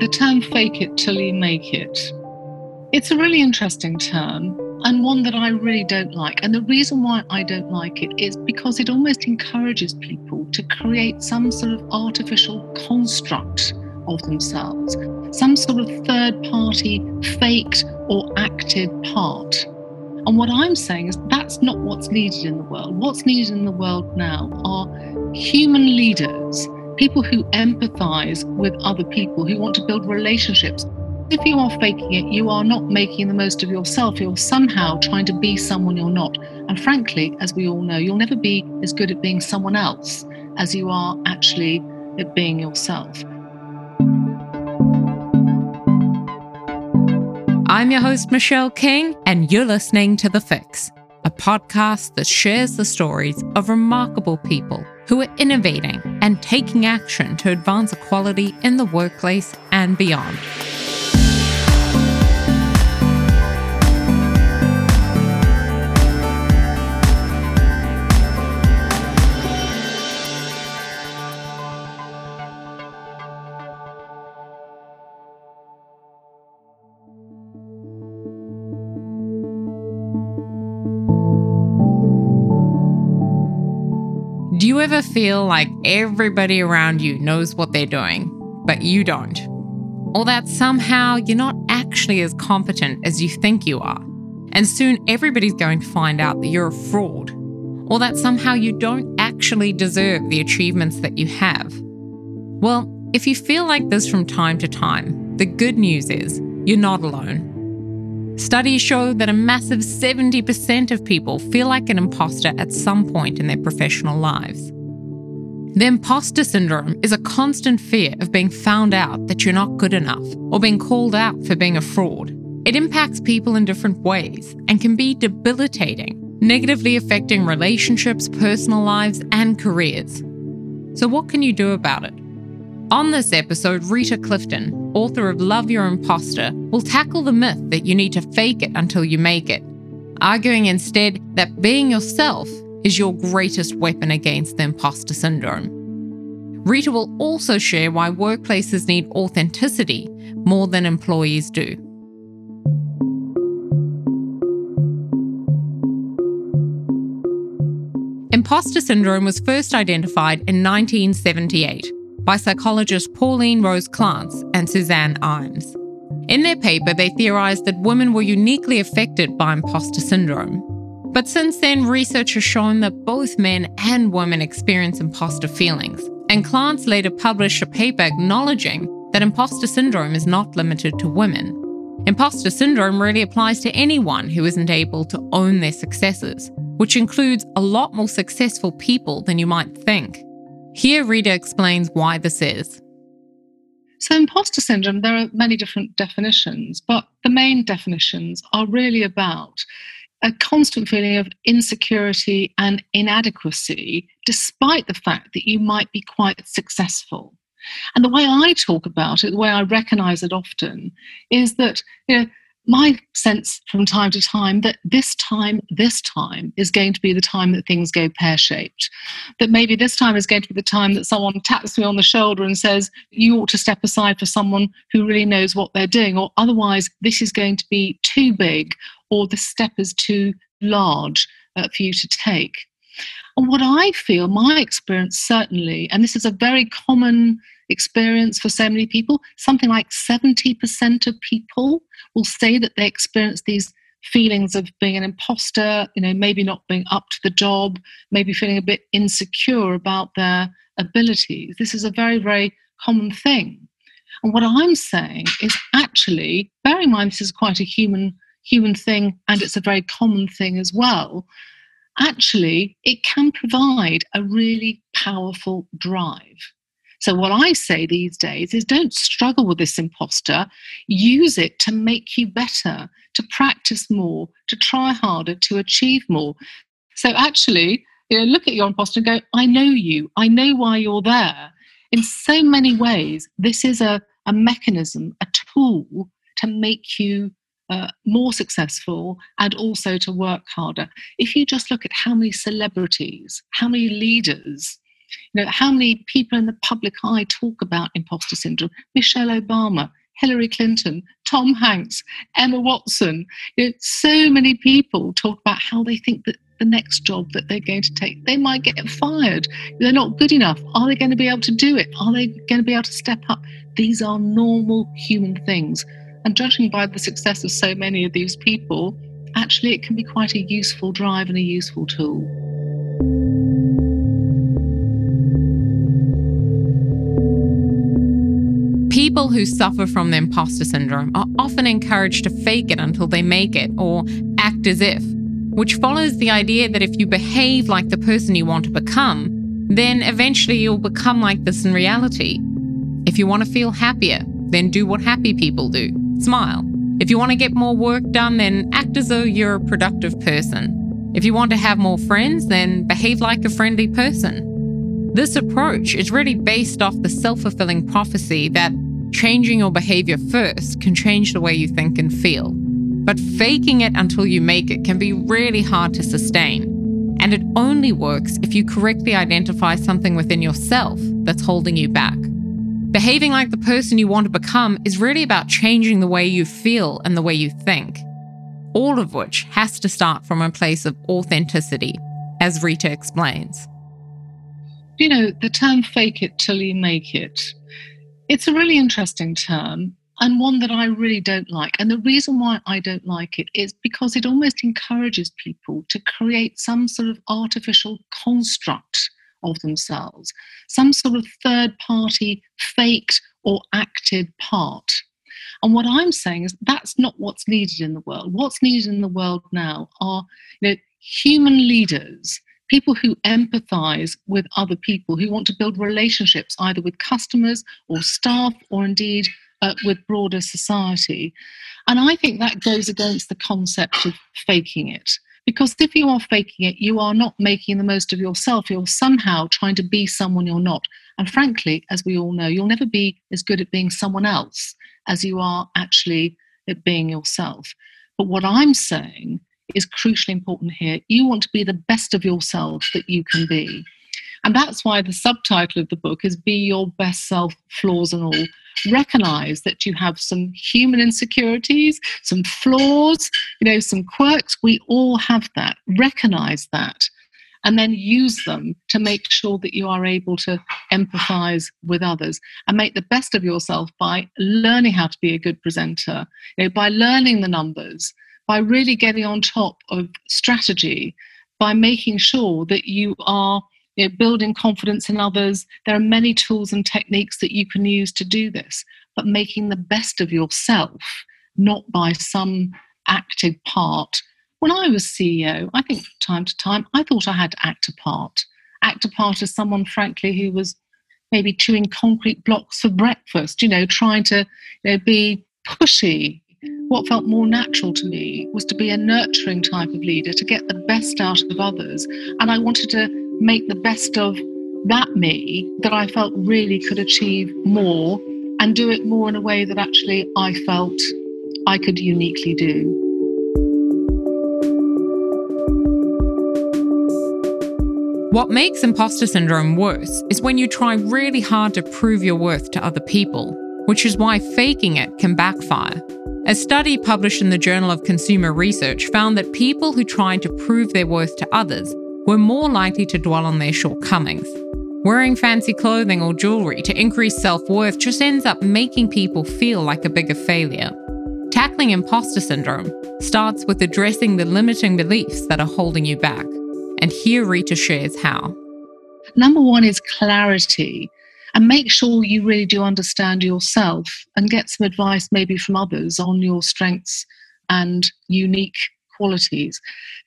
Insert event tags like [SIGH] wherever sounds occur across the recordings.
the term fake it till you make it. It's a really interesting term and one that I really don't like. And the reason why I don't like it is because it almost encourages people to create some sort of artificial construct of themselves, some sort of third party faked or acted part. And what I'm saying is that's not what's needed in the world. What's needed in the world now are human leaders, people who empathize with other people, who want to build relationships. If you are faking it, you are not making the most of yourself. You're somehow trying to be someone you're not. And frankly, as we all know, you'll never be as good at being someone else as you are actually at being yourself. I'm your host, Michelle King, and you're listening to The Fix, a podcast that shares the stories of remarkable people who are innovating and taking action to advance equality in the workplace and beyond. You ever feel like everybody around you knows what they're doing, but you don't? Or that somehow you're not actually as competent as you think you are, and soon everybody's going to find out that you're a fraud? Or that somehow you don't actually deserve the achievements that you have? Well, if you feel like this from time to time, the good news is you're not alone. Studies show that a massive 70% of people feel like an imposter at some point in their professional lives. The imposter syndrome is a constant fear of being found out that you're not good enough or being called out for being a fraud. It impacts people in different ways and can be debilitating, negatively affecting relationships, personal lives, and careers. So, what can you do about it? On this episode, Rita Clifton, author of Love Your Imposter, will tackle the myth that you need to fake it until you make it, arguing instead that being yourself is your greatest weapon against the imposter syndrome. Rita will also share why workplaces need authenticity more than employees do. Imposter syndrome was first identified in 1978 by psychologists Pauline Rose Clance and Suzanne Imes. In their paper, they theorized that women were uniquely affected by imposter syndrome. But since then, research has shown that both men and women experience imposter feelings, and Clance later published a paper acknowledging that imposter syndrome is not limited to women. Imposter syndrome really applies to anyone who isn't able to own their successes, which includes a lot more successful people than you might think. Here, Rita explains why this is. So, imposter syndrome, there are many different definitions, but the main definitions are really about a constant feeling of insecurity and inadequacy, despite the fact that you might be quite successful. And the way I talk about it, the way I recognize it often, is that you know, my sense from time to time that this time, this time is going to be the time that things go pear shaped. That maybe this time is going to be the time that someone taps me on the shoulder and says, You ought to step aside for someone who really knows what they're doing, or otherwise, this is going to be too big, or the step is too large uh, for you to take. And what I feel, my experience certainly, and this is a very common experience for so many people. Something like 70% of people will say that they experience these feelings of being an imposter, you know, maybe not being up to the job, maybe feeling a bit insecure about their abilities. This is a very, very common thing. And what I'm saying is actually, bearing in mind this is quite a human human thing and it's a very common thing as well, actually it can provide a really powerful drive. So, what I say these days is don't struggle with this imposter. Use it to make you better, to practice more, to try harder, to achieve more. So, actually, you know, look at your imposter and go, I know you. I know why you're there. In so many ways, this is a, a mechanism, a tool to make you uh, more successful and also to work harder. If you just look at how many celebrities, how many leaders, You know, how many people in the public eye talk about imposter syndrome? Michelle Obama, Hillary Clinton, Tom Hanks, Emma Watson. You know, so many people talk about how they think that the next job that they're going to take, they might get fired. They're not good enough. Are they going to be able to do it? Are they going to be able to step up? These are normal human things. And judging by the success of so many of these people, actually it can be quite a useful drive and a useful tool. People who suffer from the imposter syndrome are often encouraged to fake it until they make it or act as if, which follows the idea that if you behave like the person you want to become, then eventually you'll become like this in reality. If you want to feel happier, then do what happy people do smile. If you want to get more work done, then act as though you're a productive person. If you want to have more friends, then behave like a friendly person. This approach is really based off the self fulfilling prophecy that changing your behavior first can change the way you think and feel. But faking it until you make it can be really hard to sustain. And it only works if you correctly identify something within yourself that's holding you back. Behaving like the person you want to become is really about changing the way you feel and the way you think. All of which has to start from a place of authenticity, as Rita explains. You know, the term fake it till you make it, it's a really interesting term and one that I really don't like. And the reason why I don't like it is because it almost encourages people to create some sort of artificial construct of themselves, some sort of third party faked or acted part. And what I'm saying is that's not what's needed in the world. What's needed in the world now are you know, human leaders, people who empathize with other people, who want to build relationships either with customers or staff or indeed uh, with broader society. And I think that goes against the concept of faking it. Because if you are faking it, you are not making the most of yourself. You're somehow trying to be someone you're not. And frankly, as we all know, you'll never be as good at being someone else as you are actually at being yourself. But what I'm saying is crucially important here. You want to be the best of yourself that you can be. And that's why the subtitle of the book is Be Your Best Self, Flaws and All, recognize that you have some human insecurities, some flaws, you know, some quirks. We all have that. Recognize that. And then use them to make sure that you are able to empathize with others and make the best of yourself by learning how to be a good presenter, you know, by learning the numbers, by really getting on top of strategy, by making sure that you are you know, building confidence in others. There are many tools and techniques that you can use to do this, but making the best of yourself, not by some active part. When I was CEO, I think from time to time, I thought I had to act a part. Act a part as someone, frankly, who was maybe chewing concrete blocks for breakfast, you know, trying to you know, be pushy. What felt more natural to me was to be a nurturing type of leader, to get the best out of others. And I wanted to make the best of that me that I felt really could achieve more and do it more in a way that actually I felt I could uniquely do. What makes imposter syndrome worse is when you try really hard to prove your worth to other people, which is why faking it can backfire. A study published in the Journal of Consumer Research found that people who tried to prove their worth to others were more likely to dwell on their shortcomings. Wearing fancy clothing or jewelry to increase self worth just ends up making people feel like a bigger failure. Tackling imposter syndrome starts with addressing the limiting beliefs that are holding you back. And here Rita shares how. Number one is clarity and make sure you really do understand yourself and get some advice maybe from others on your strengths and unique qualities.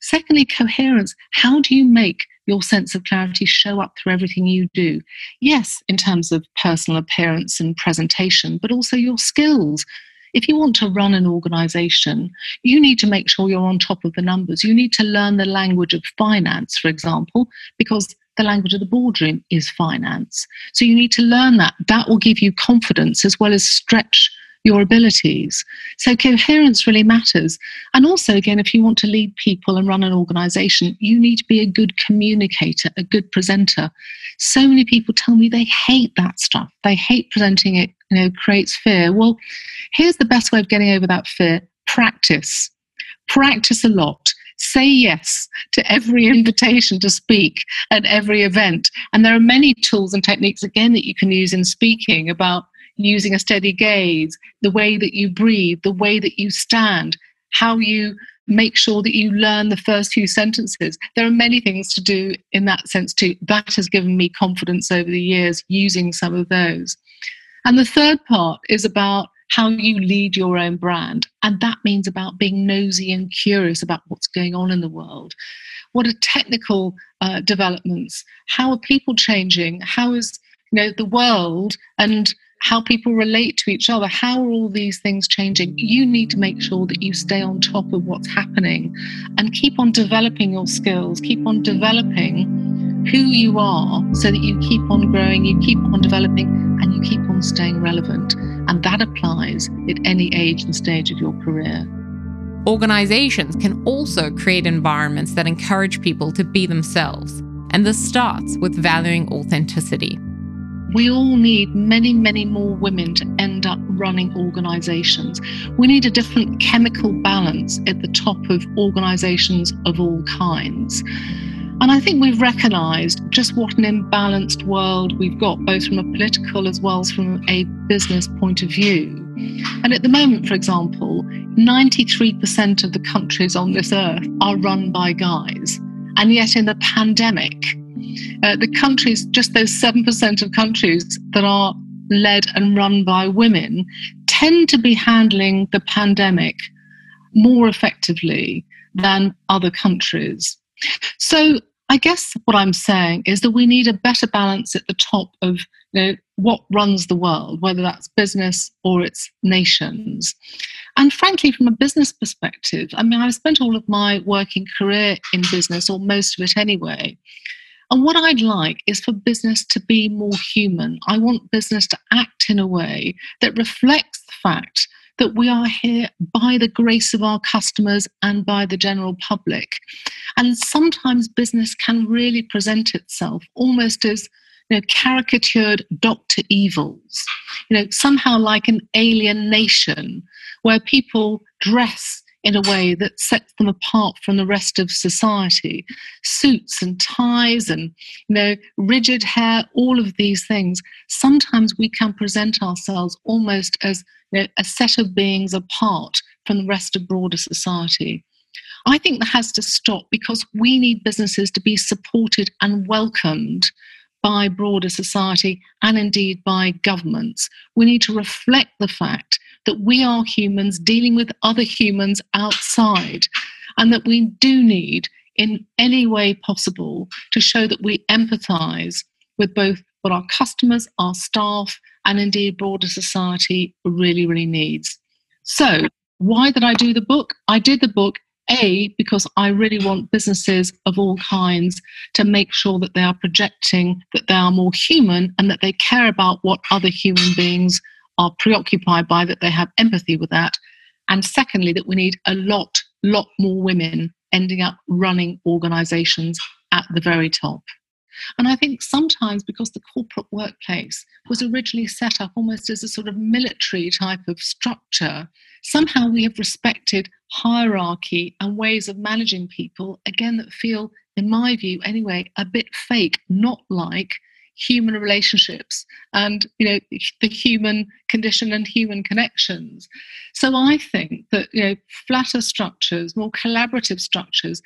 Secondly, coherence. How do you make your sense of clarity show up through everything you do? Yes, in terms of personal appearance and presentation, but also your skills. If you want to run an organization, you need to make sure you're on top of the numbers. You need to learn the language of finance, for example, because the language of the boardroom is finance. So you need to learn that. That will give you confidence as well as stretch your abilities. So coherence really matters. And also, again, if you want to lead people and run an organization, you need to be a good communicator, a good presenter. So many people tell me they hate that stuff. They hate presenting it, you know, creates fear. Well, here's the best way of getting over that fear practice. Practice a lot say yes to every invitation to speak at every event. And there are many tools and techniques, again, that you can use in speaking about using a steady gaze, the way that you breathe, the way that you stand, how you make sure that you learn the first few sentences. There are many things to do in that sense too. That has given me confidence over the years using some of those. And the third part is about how you lead your own brand. And that means about being nosy and curious about what's going on in the world. What are technical uh, developments? How are people changing? How is you know the world and how people relate to each other. How are all these things changing? You need to make sure that you stay on top of what's happening and keep on developing your skills, keep on developing who you are so that you keep on growing, you keep on developing, and you keep on staying relevant. And that applies at any age and stage of your career. Organizations can also create environments that encourage people to be themselves. And this starts with valuing authenticity. We all need many, many more women to end up running organizations. We need a different chemical balance at the top of organizations of all kinds. And I think we've recognized just what an imbalanced world we've got, both from a political as well as from a business point of view. And at the moment, for example, 93% of the countries on this earth are run by guys. And yet, in the pandemic, uh, the countries, just those 7% of countries that are led and run by women, tend to be handling the pandemic more effectively than other countries. So I guess what I'm saying is that we need a better balance at the top of you know, what runs the world, whether that's business or it's nations. And frankly, from a business perspective, I mean, I've spent all of my working career in business, or most of it anyway. And what I'd like is for business to be more human. I want business to act in a way that reflects the fact that we are here by the grace of our customers and by the general public. And sometimes business can really present itself almost as you know, caricatured Dr. Evils, you know, somehow like an alien nation where people dress in a way that sets them apart from the rest of society. Suits and ties and you know rigid hair, all of these things. Sometimes we can present ourselves almost as you know, a set of beings apart from the rest of broader society. I think that has to stop because we need businesses to be supported and welcomed by broader society and indeed by governments. We need to reflect the fact that we are humans dealing with other humans outside, and that we do need, in any way possible, to show that we empathize with both what our customers, our staff, and indeed broader society really, really needs. So, why did I do the book? I did the book a, because I really want businesses of all kinds to make sure that they are projecting that they are more human and that they care about what other human beings are preoccupied by, that they have empathy with that. And secondly, that we need a lot, lot more women ending up running organizations at the very top. And I think sometimes because the corporate workplace was originally set up almost as a sort of military type of structure, somehow we have respected hierarchy and ways of managing people, again, that feel, in my view anyway, a bit fake, not like human relationships and you know the human condition and human connections so i think that you know flatter structures more collaborative structures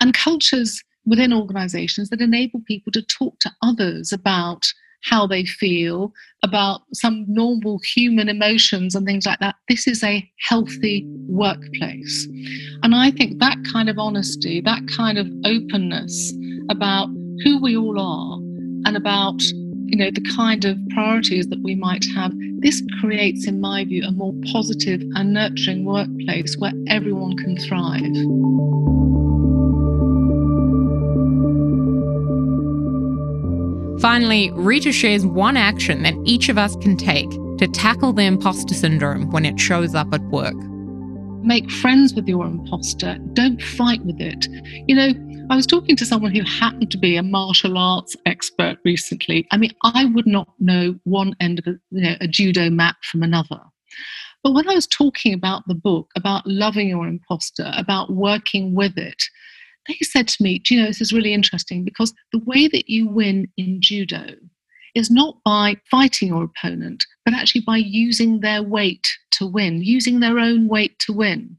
and cultures within organizations that enable people to talk to others about how they feel, about some normal human emotions and things like that. This is a healthy workplace. And I think that kind of honesty, that kind of openness about who we all are and about you know the kind of priorities that we might have this creates in my view a more positive and nurturing workplace where everyone can thrive Finally, Rita shares one action that each of us can take to tackle the imposter syndrome when it shows up at work? Make friends with your imposter. Don't fight with it. You know, I was talking to someone who happened to be a martial arts expert recently. I mean, I would not know one end of a, you know, a judo mat from another. But when I was talking about the book, about loving your imposter, about working with it, they said to me, Do you know, this is really interesting because the way that you win in judo is not by fighting your opponent, but actually by using their weight to win, using their own weight to win.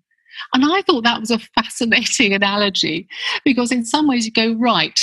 And I thought that was a fascinating [LAUGHS] analogy because, in some ways, you go, right,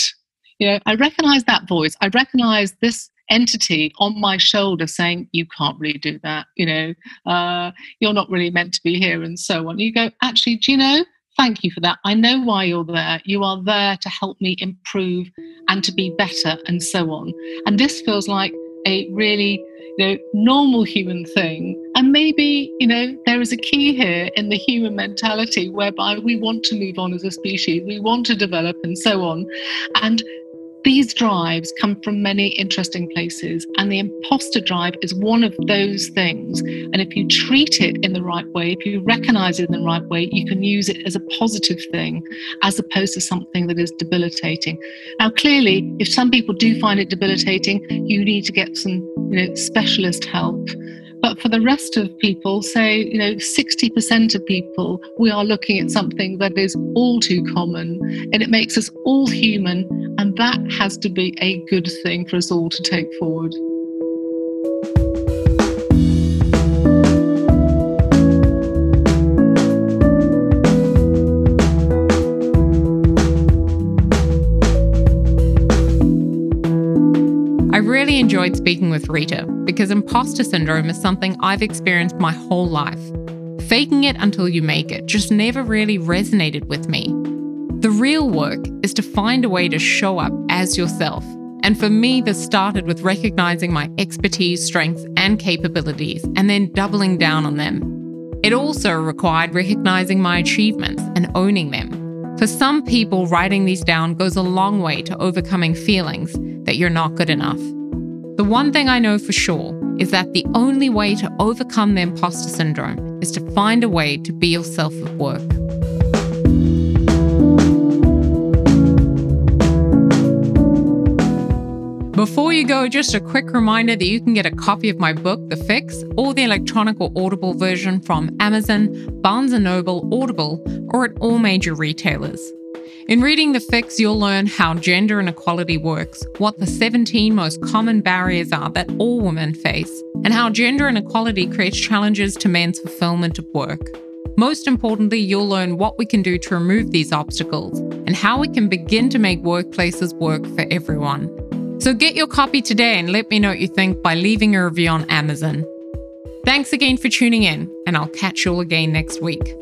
you know, I recognize that voice. I recognize this entity on my shoulder saying, you can't really do that, you know, uh, you're not really meant to be here, and so on. You go, actually, do you know? Thank you for that. I know why you're there. You are there to help me improve and to be better, and so on. And this feels like a really you know, normal human thing. And maybe, you know, there is a key here in the human mentality whereby we want to move on as a species, we want to develop, and so on. And these drives come from many interesting places, and the imposter drive is one of those things. And if you treat it in the right way, if you recognize it in the right way, you can use it as a positive thing as opposed to something that is debilitating. Now, clearly, if some people do find it debilitating, you need to get some you know, specialist help. But for the rest of people, say, you know, 60% of people, we are looking at something that is all too common and it makes us all human. And that has to be a good thing for us all to take forward. I really enjoyed speaking with Rita because imposter syndrome is something I've experienced my whole life. Faking it until you make it just never really resonated with me. The real work is to find a way to show up as yourself. And for me, this started with recognizing my expertise, strengths, and capabilities, and then doubling down on them. It also required recognizing my achievements and owning them. For some people, writing these down goes a long way to overcoming feelings that you're not good enough. The one thing I know for sure is that the only way to overcome the imposter syndrome is to find a way to be yourself at work. Before you go, just a quick reminder that you can get a copy of my book, The Fix, or the electronic or audible version from Amazon, Barnes & Noble, Audible, or at all major retailers. In reading The Fix, you'll learn how gender inequality works, what the 17 most common barriers are that all women face, and how gender inequality creates challenges to men's fulfillment of work. Most importantly, you'll learn what we can do to remove these obstacles and how we can begin to make workplaces work for everyone. So get your copy today and let me know what you think by leaving a review on Amazon. Thanks again for tuning in, and I'll catch you all again next week.